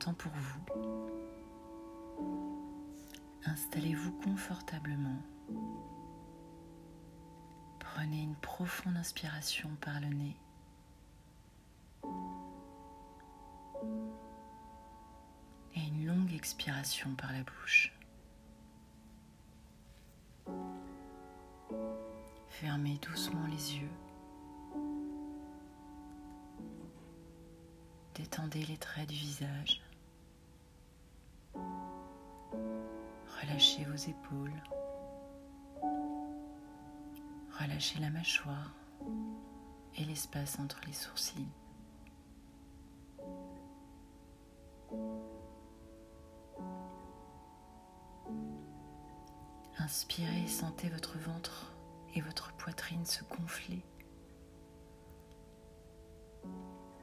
Temps pour vous. Installez-vous confortablement. Prenez une profonde inspiration par le nez. Et une longue expiration par la bouche. Fermez doucement les yeux. Détendez les traits du visage. Relâchez vos épaules. Relâchez la mâchoire et l'espace entre les sourcils. Inspirez sentez votre ventre et votre poitrine se gonfler.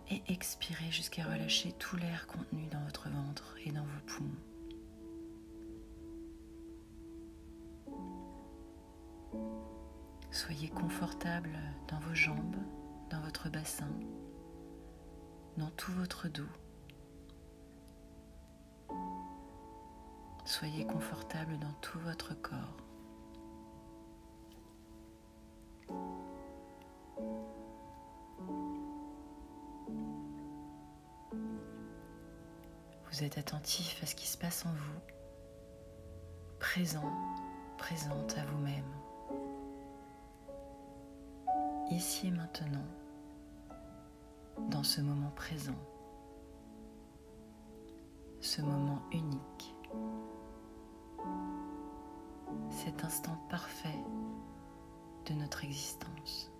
Et expirez jusqu'à relâcher tout l'air contenu dans votre ventre Soyez confortable dans vos jambes, dans votre bassin, dans tout votre dos. Soyez confortable dans tout votre corps. Vous êtes attentif à ce qui se passe en vous, présent, présente à vous-même, ici et maintenant, dans ce moment présent, ce moment unique, cet instant parfait de notre existence.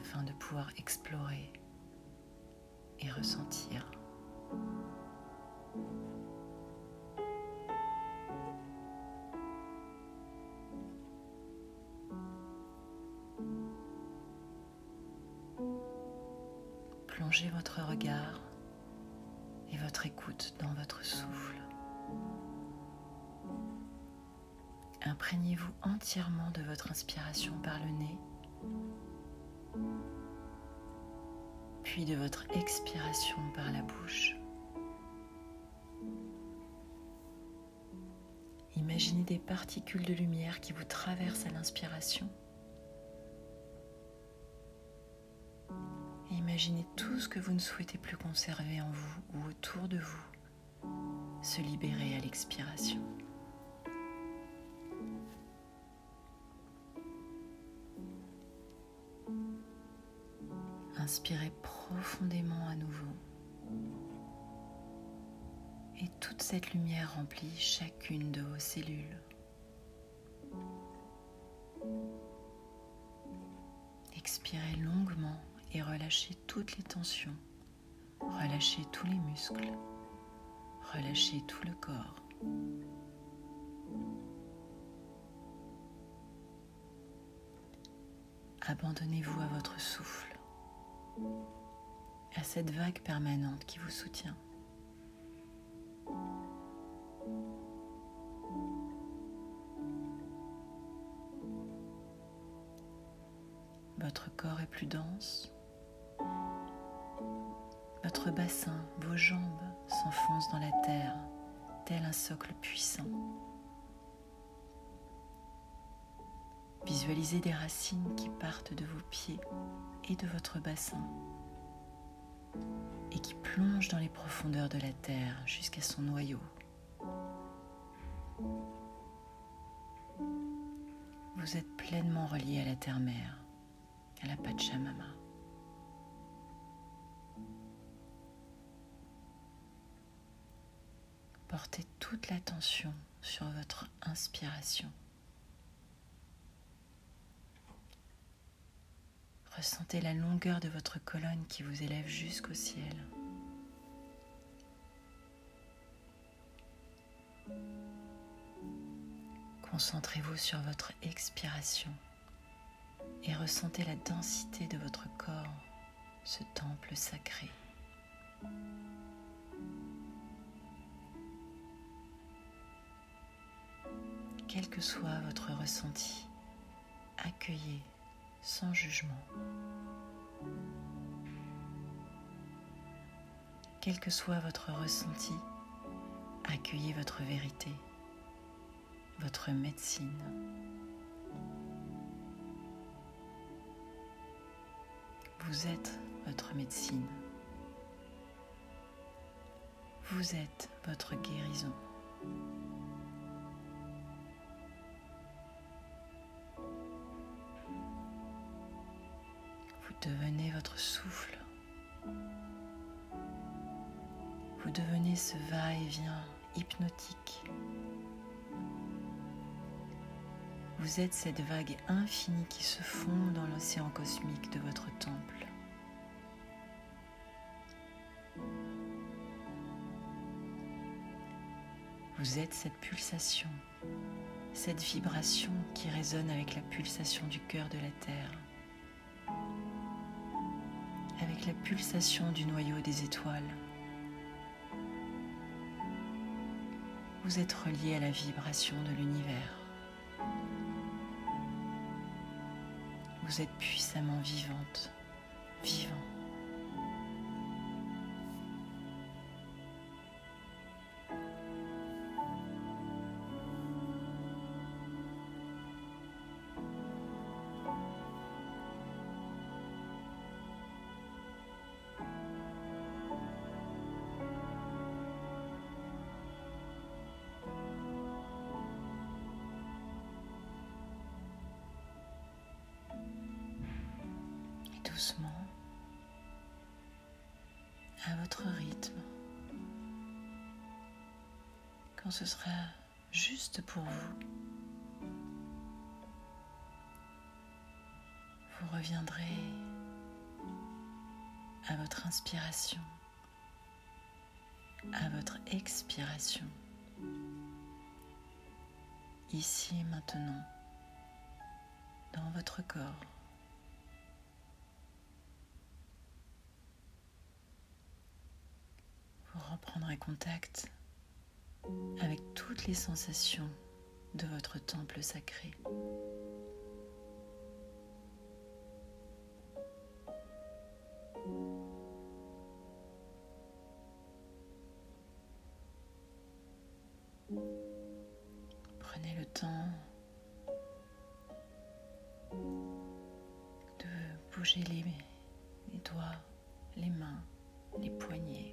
afin de pouvoir explorer et ressentir. Plongez votre regard et votre écoute dans votre souffle. Imprégnez-vous entièrement de votre inspiration par le nez puis de votre expiration par la bouche. Imaginez des particules de lumière qui vous traversent à l'inspiration. Imaginez tout ce que vous ne souhaitez plus conserver en vous ou autour de vous se libérer à l'expiration. Inspirez profondément à nouveau. Et toute cette lumière remplit chacune de vos cellules. Expirez longuement et relâchez toutes les tensions. Relâchez tous les muscles. Relâchez tout le corps. Abandonnez-vous à votre souffle à cette vague permanente qui vous soutient. Votre corps est plus dense. Bassin, vos jambes s'enfoncent dans la terre, tel un socle puissant. Visualisez des racines qui partent de vos pieds et de votre bassin et qui plongent dans les profondeurs de la terre jusqu'à son noyau. Vous êtes pleinement relié à la terre-mère, à la Pachamama. Portez toute l'attention sur votre inspiration. Ressentez la longueur de votre colonne qui vous élève jusqu'au ciel. Concentrez-vous sur votre expiration et ressentez la densité de votre corps, ce temple sacré. Quel que soit votre ressenti, accueillez sans jugement Quel que soit votre ressenti, accueillez votre vérité, votre médecine. Vous êtes votre médecine. Vous êtes votre guérison. Devenez votre souffle. Vous devenez ce va-et-vient hypnotique. Vous êtes cette vague infinie qui se fond dans l'océan cosmique de votre temple. Vous êtes cette pulsation, cette vibration qui résonne avec la pulsation du cœur de la Terre, avec la pulsation du noyau des étoiles. Vous êtes relié à la vibration de l'univers. Vous êtes puissamment vivante, vivant. À votre rythme, quand ce sera juste pour vous. Vous reviendrez à votre inspiration, à votre expiration, ici et maintenant, dans votre corps. Reprendrez contact avec toutes les sensations de votre temple sacré. Prenez le temps de bouger les, les doigts, les mains, les poignets.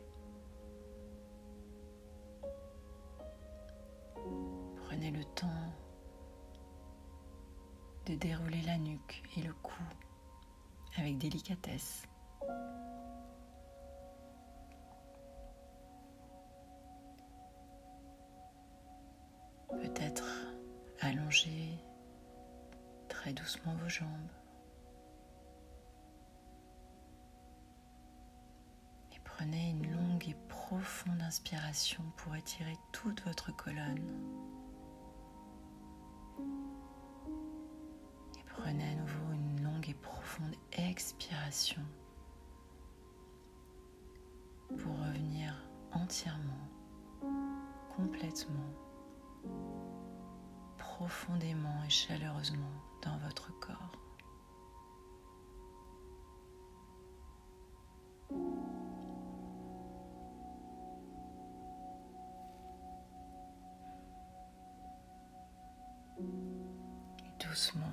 Dérouler la nuque et le cou avec délicatesse. Peut-être allonger très doucement vos jambes. Et prenez une longue et profonde inspiration pour étirer toute votre colonne. Expiration pour revenir entièrement, complètement, profondément et chaleureusement dans votre corps. Doucement,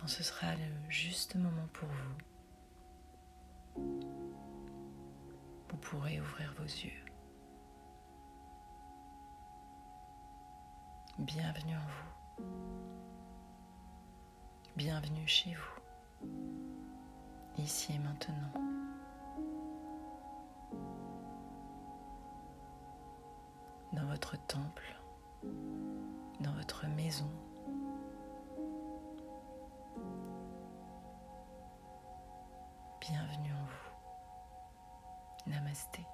quand ce sera le juste moment pour vous, vous pourrez ouvrir vos yeux. Bienvenue en vous. Bienvenue chez vous, ici et maintenant. Dans votre temple, dans votre maison. Bienvenue en vous. Namasté.